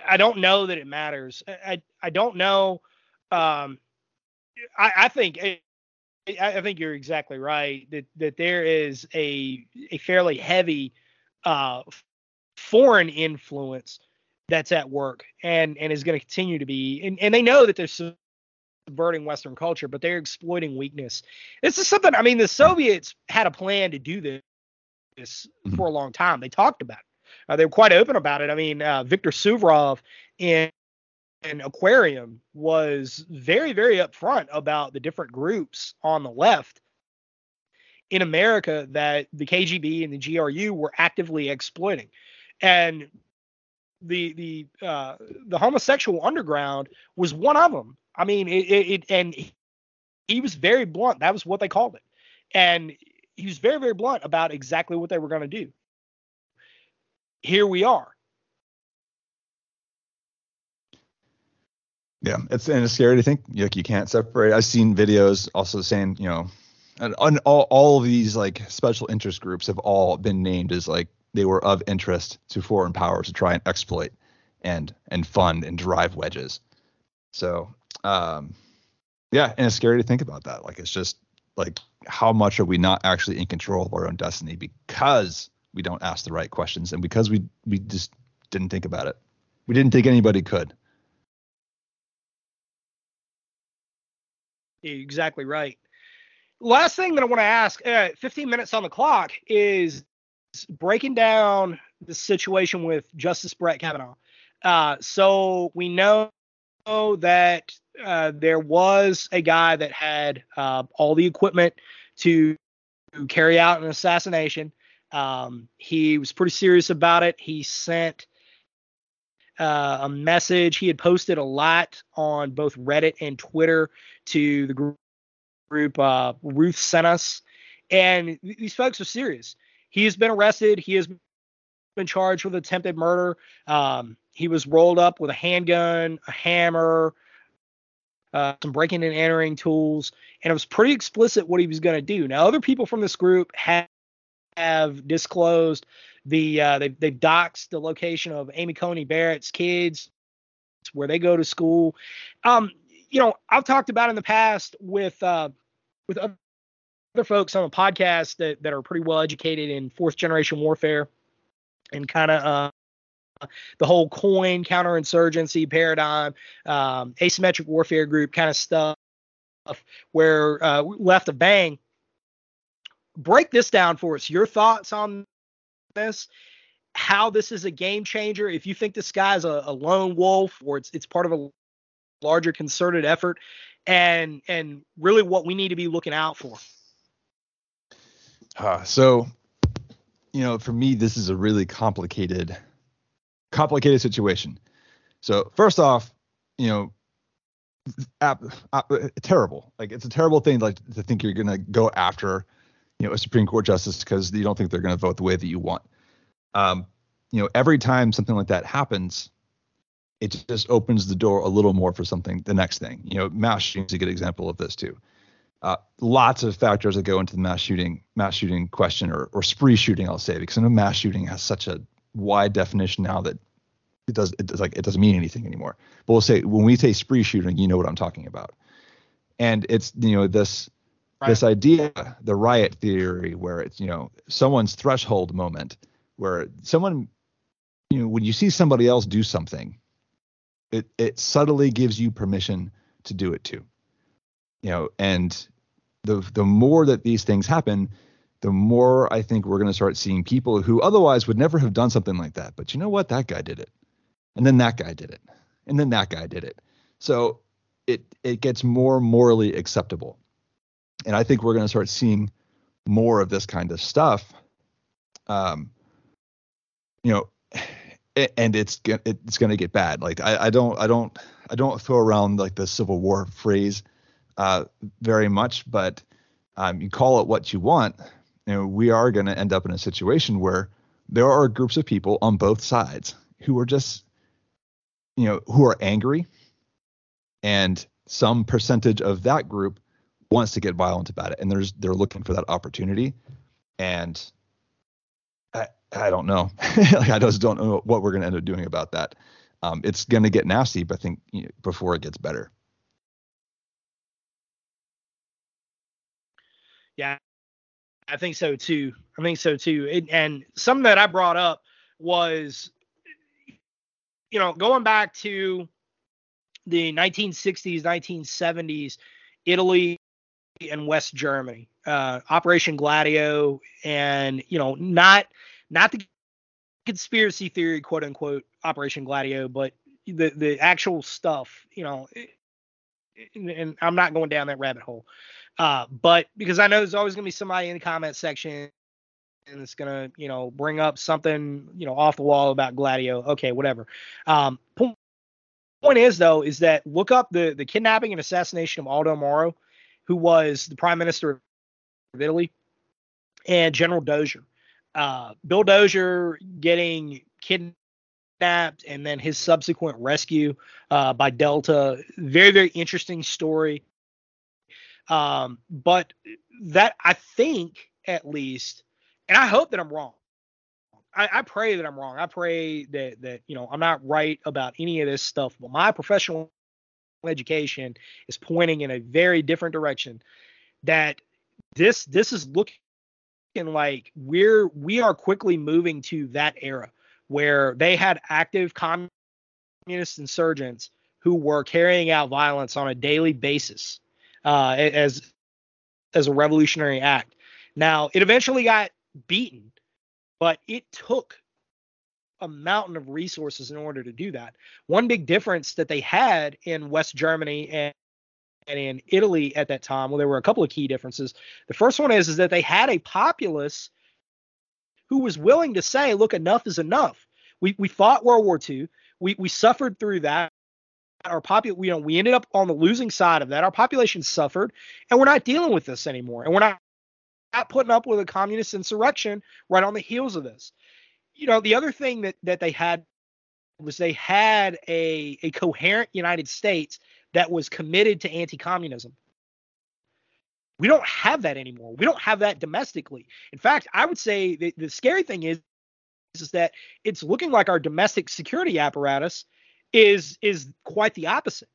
Speaker 1: I don't know that it matters. I I don't know um I, I think I, think you're exactly right that that there is a a fairly heavy uh, foreign influence that's at work and and is going to continue to be and, and they know that they're subverting western culture but they're exploiting weakness. This is something i mean the soviets had a plan to do this, this mm-hmm. for a long time. They talked about it. Uh, they were quite open about it. I mean uh, Viktor Suvorov in and Aquarium was very, very upfront about the different groups on the left in America that the KGB and the GRU were actively exploiting. And the the uh, the homosexual underground was one of them. I mean, it, it, it and he was very blunt. That was what they called it, and he was very very blunt about exactly what they were going to do. Here we are.
Speaker 2: Yeah, it's and it's scary to think like you can't separate. I've seen videos also saying you know, and, and all all of these like special interest groups have all been named as like they were of interest to foreign powers to try and exploit and and fund and drive wedges. So um, yeah, and it's scary to think about that. Like it's just like how much are we not actually in control of our own destiny because we don't ask the right questions and because we we just didn't think about it. We didn't think anybody could.
Speaker 1: Exactly right. Last thing that I want to ask, uh, 15 minutes on the clock, is breaking down the situation with Justice Brett Kavanaugh. Uh, so we know that uh, there was a guy that had uh, all the equipment to, carry out an assassination. Um, he was pretty serious about it. He sent uh, a message. He had posted a lot on both Reddit and Twitter to the group. group uh, Ruth sent us, and these folks are serious. He has been arrested. He has been charged with attempted murder. Um, he was rolled up with a handgun, a hammer, uh, some breaking and entering tools, and it was pretty explicit what he was going to do. Now, other people from this group have, have disclosed the uh, they've, they've doxed the location of Amy Coney Barrett's kids, where they go to school. Um, you know, I've talked about in the past with uh, with other folks on the podcast that that are pretty well educated in fourth generation warfare and kind of uh, the whole coin counterinsurgency paradigm, um, asymmetric warfare group kind of stuff, where uh, left of bang. Break this down for us. Your thoughts on this, how this is a game changer. If you think this guy's a, a lone wolf or it's it's part of a larger concerted effort, and and really what we need to be looking out for.
Speaker 2: Uh, so, you know, for me, this is a really complicated, complicated situation. So first off, you know, terrible. Like it's a terrible thing, like to think you're gonna go after you know a Supreme Court justice because you don't think they're going to vote the way that you want. Um, you know, every time something like that happens, it just opens the door a little more for something the next thing. You know, mass shooting is a good example of this too. Uh, lots of factors that go into the mass shooting mass shooting question or or spree shooting, I'll say, because I know mass shooting has such a wide definition now that it does it does like it doesn't mean anything anymore. But we'll say when we say spree shooting, you know what I'm talking about. And it's you know this This idea, the riot theory, where it's you know someone's threshold moment, where someone, you know, when you see somebody else do something, it it subtly gives you permission to do it too. You know, and the the more that these things happen, the more I think we're going to start seeing people who otherwise would never have done something like that. But you know what? That guy did it, and then that guy did it, and then that guy did it. So it it gets more morally acceptable and I think we're going to start seeing more of this kind of stuff. Um, you know, and it's it's going to get bad. Like I, I don't I don't I don't throw around like the Civil War phrase uh, very much, but um, you call it what you want. You know, we are going to end up in a situation where there are groups of people on both sides who are just, you know, who are angry, and some percentage of that group wants to get violent about it and there's they're looking for that opportunity. And i i don't know. Like i just don't know what we're going to end up doing about that. Um, it's going to get nasty but i think you know, before it gets better.
Speaker 1: Yeah i think so too. I think so too. And, and something that i brought up was you know going back to the 1960s 1970s italy and West Germany, uh, Operation Gladio, and you know, not not the conspiracy theory, quote unquote, Operation Gladio, but the the actual stuff. You know, and, and I'm not going down that rabbit hole, uh, but because I know there's always going to be somebody in the comment section and it's gonna, you know, bring up something, you know, off the wall about Gladio. Okay, whatever. Um, point, point is though, is that look up the the kidnapping and assassination of Aldo Moro who was the prime minister of Italy, and General Dozier. Uh, Bill Dozier getting kidnapped and then his subsequent rescue uh, by Delta. Very, very interesting story. Um, but that I think at least, and I hope that I'm wrong. I, I pray that I'm wrong. I pray that that you know I'm not right about any of this stuff. But my professional education is pointing in a very different direction. That this this is looking like we're we are quickly moving to that era where they had active communist insurgents who were carrying out violence on a daily basis uh, as as a revolutionary act. Now it eventually got beaten, but it took a mountain of resources in order to do that. One big difference that they had in West Germany and and in Italy at that time, well, there were a couple of key differences. The first one is, is that they had a populace who was willing to say, look, enough is enough. We, we fought World War II. We, we suffered through that. Our popul- you know, we ended up on the losing side of that. Our population suffered, and we're not dealing with this anymore. And we're not, not putting up with a communist insurrection right on the heels of this. You know, the other thing that that they had was they had a a coherent United States that was committed to anti-communism. We don't have that anymore. We don't have that domestically. In fact, I would say the, the scary thing is is that it's looking like our domestic security apparatus is is quite the opposite.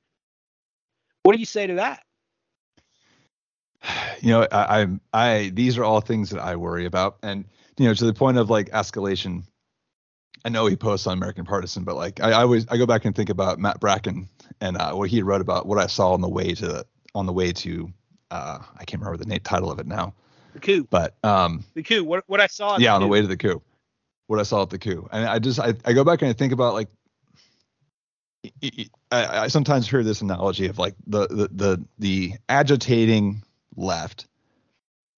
Speaker 1: What do you say to that?
Speaker 2: You know, I, I, I, these are all things that I worry about, and you know, to the point of like escalation. I know he posts on American Partisan, but like I, I always I go back and think about Matt Bracken and uh, what he wrote about what I saw on the way to on the way to uh, I can't remember the name, title of it now.
Speaker 1: The coup.
Speaker 2: But um,
Speaker 1: the coup. What what I saw.
Speaker 2: Yeah, the on the way to the coup what I saw at the coup. And I just I, I go back and I think about like I, I sometimes hear this analogy of like the, the the the agitating left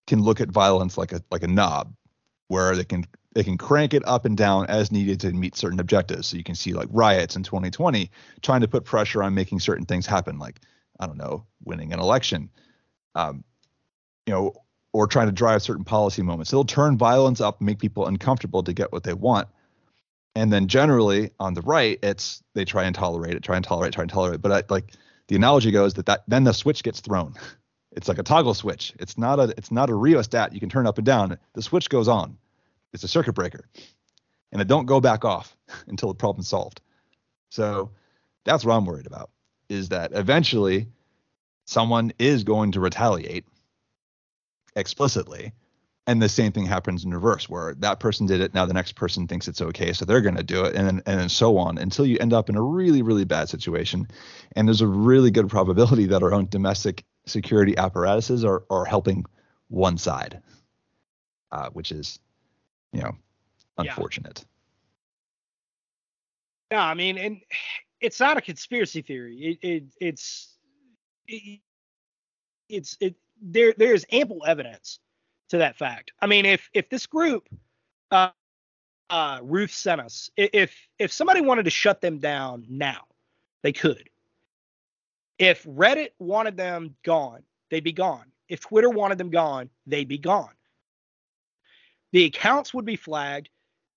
Speaker 2: can look at violence like a like a knob where they can they can crank it up and down as needed to meet certain objectives. So you can see like riots in 2020 trying to put pressure on making certain things happen, like I don't know, winning an election, um, you know, or trying to drive certain policy moments. It'll turn violence up, make people uncomfortable to get what they want. And then generally on the right, it's they try and tolerate it, try and tolerate, try and tolerate. But I, like the analogy goes that that then the switch gets thrown. It's like a toggle switch. It's not a it's not a rheostat you can turn up and down. The switch goes on. It's a circuit breaker, and it don't go back off until the problem's solved. So that's what I'm worried about. Is that eventually someone is going to retaliate explicitly. And the same thing happens in reverse, where that person did it, now the next person thinks it's okay, so they're going to do it, and then, and then so on until you end up in a really, really bad situation. And there's a really good probability that our own domestic security apparatuses are, are helping one side, uh, which is, you know, unfortunate.
Speaker 1: Yeah. I mean, and it's not a conspiracy theory. It, it it's it, it's it there there's ample evidence to that fact. I mean, if if this group, uh, uh, Ruth sent us, if if somebody wanted to shut them down now, they could. If Reddit wanted them gone, they'd be gone. If Twitter wanted them gone, they'd be gone. The accounts would be flagged,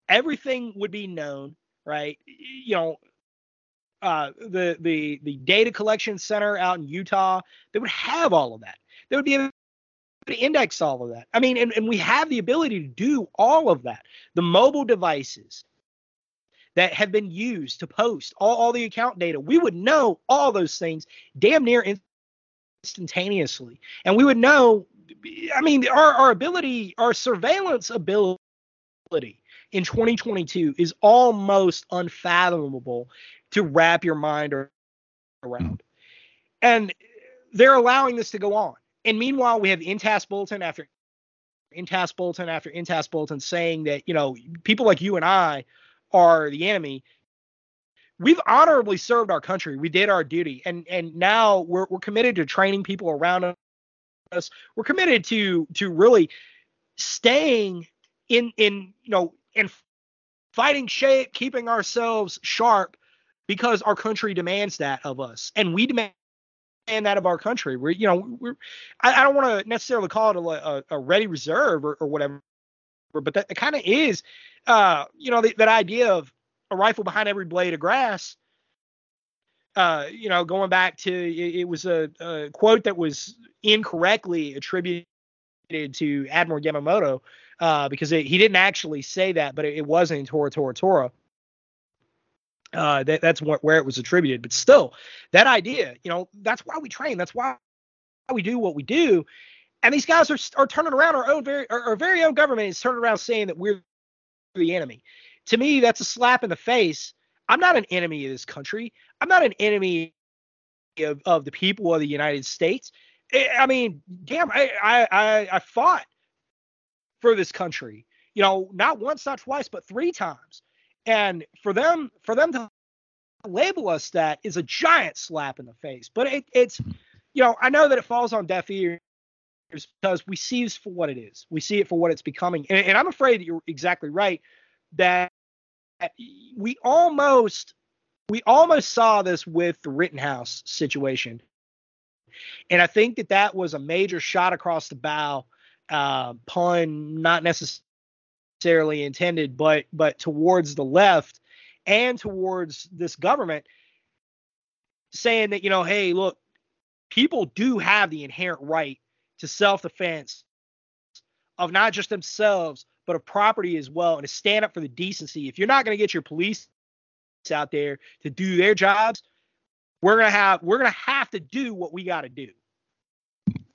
Speaker 1: everything would be known, right? You know, uh, the the the data collection center out in Utah, they would have all of that. They would be able to index all of that. I mean, and, and we have the ability to do all of that. The mobile devices that have been used to post all, all the account data, we would know all those things damn near instantaneously. And we would know, I mean, our, our ability, our surveillance ability in 2022 is almost unfathomable to wrap your mind around. Mm. And they're allowing this to go on. And meanwhile, we have NTAS bulletin after NTAS bulletin after NTAS bulletin saying that, you know, people like you and I are the enemy. We've honorably served our country. We did our duty. And and now we're we're committed to training people around us. We're committed to to really staying in in you know in fighting shape, keeping ourselves sharp because our country demands that of us. And we demand and that of our country. We're, you know, we're, I, I don't want to necessarily call it a, a, a ready reserve or, or, whatever, but that kind of is, uh, you know, the, that idea of a rifle behind every blade of grass. Uh, you know, going back to it, it was a, a, quote that was incorrectly attributed to Admiral Yamamoto uh, because it, he didn't actually say that, but it, it wasn't in Tora Tora Tora. Uh, that, that's what, where it was attributed. But still, that idea, you know, that's why we train. That's why we do what we do. And these guys are, are turning around our own very our, our very own government is turning around saying that we're the enemy. To me, that's a slap in the face. I'm not an enemy of this country. I'm not an enemy of, of the people of the United States. Eh, I mean, damn, I, I I fought for this country. You know, not once, not twice, but three times. And for them, for them to label us that is a giant slap in the face. But it, it's, you know, I know that it falls on deaf ears because we see this for what it is. We see it for what it's becoming. And, and I'm afraid that you're exactly right that we almost we almost saw this with the Rittenhouse situation. And I think that that was a major shot across the bow, uh, pun not necessarily intended, but but towards the left and towards this government, saying that you know, hey, look, people do have the inherent right to self-defense of not just themselves but of property as well, and to stand up for the decency. If you're not going to get your police out there to do their jobs, we're gonna have we're gonna have to do what we got to do.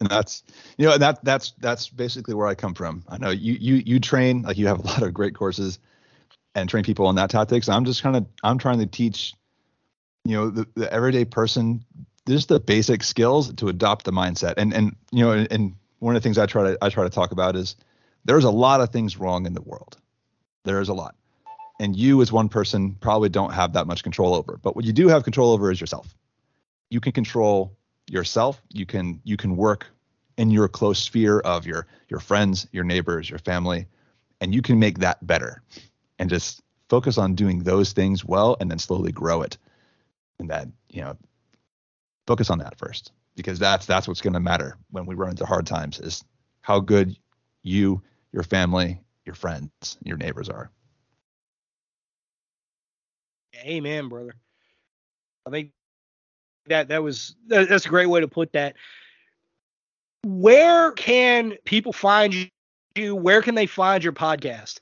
Speaker 2: And that's you know that that's that's basically where I come from. I know you you you train like you have a lot of great courses and train people on that tactics. I'm just kind of I'm trying to teach you know the, the everyday person just the basic skills to adopt the mindset. And and you know and, and one of the things I try to I try to talk about is there's a lot of things wrong in the world. There is a lot. And you, as one person, probably don't have that much control over. But what you do have control over is yourself. You can control yourself. You can you can work in your close sphere of your your friends, your neighbors, your family, and you can make that better. And just focus on doing those things well, and then slowly grow it. And that you know, focus on that first because that's that's what's going to matter when we run into hard times is how good you your family, your friends, your neighbors are.
Speaker 1: Amen, brother. I think that that was that, that's a great way to put that. Where can people find you? Where can they find your podcast?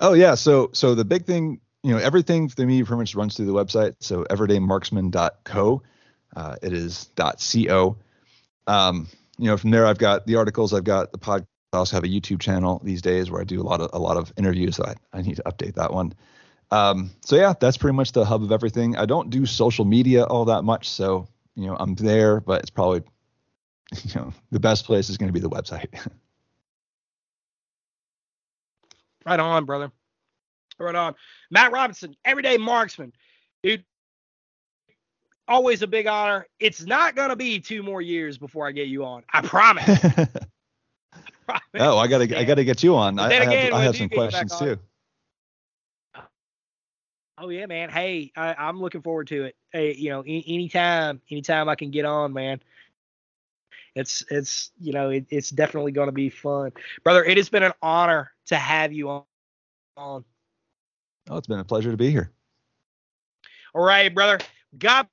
Speaker 2: Oh yeah, so so the big thing, you know, everything for me pretty much runs through the website. So everydaymarksman.co. Uh, it is .co. Um, you know, from there I've got the articles, I've got the pod, I also have a YouTube channel these days where I do a lot of a lot of interviews. So I, I need to update that one. Um, so yeah, that's pretty much the hub of everything. I don't do social media all that much, so you know I'm there, but it's probably you know the best place is going to be the website.
Speaker 1: right on, brother. Right on. Matt Robinson, everyday marksman, dude. Always a big honor. It's not gonna be two more years before I get you on. I promise.
Speaker 2: oh, I gotta I gotta get you on. I, I, have, I have some questions too.
Speaker 1: Oh yeah, man. Hey, I, am looking forward to it. Hey, you know, any, anytime, anytime I can get on, man. It's it's you know it, it's definitely going to be fun, brother. It has been an honor to have you on.
Speaker 2: Oh, it's been a pleasure to be here.
Speaker 1: All right, brother. God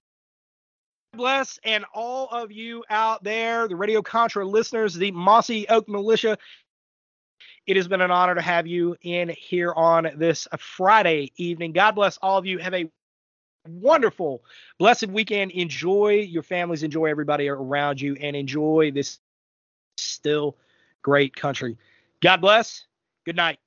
Speaker 1: bless and all of you out there, the Radio Contra listeners, the Mossy Oak Militia. It has been an honor to have you in here on this uh, Friday evening. God bless all of you. Have a wonderful, blessed weekend. Enjoy your families, enjoy everybody around you, and enjoy this still great country. God bless. Good night.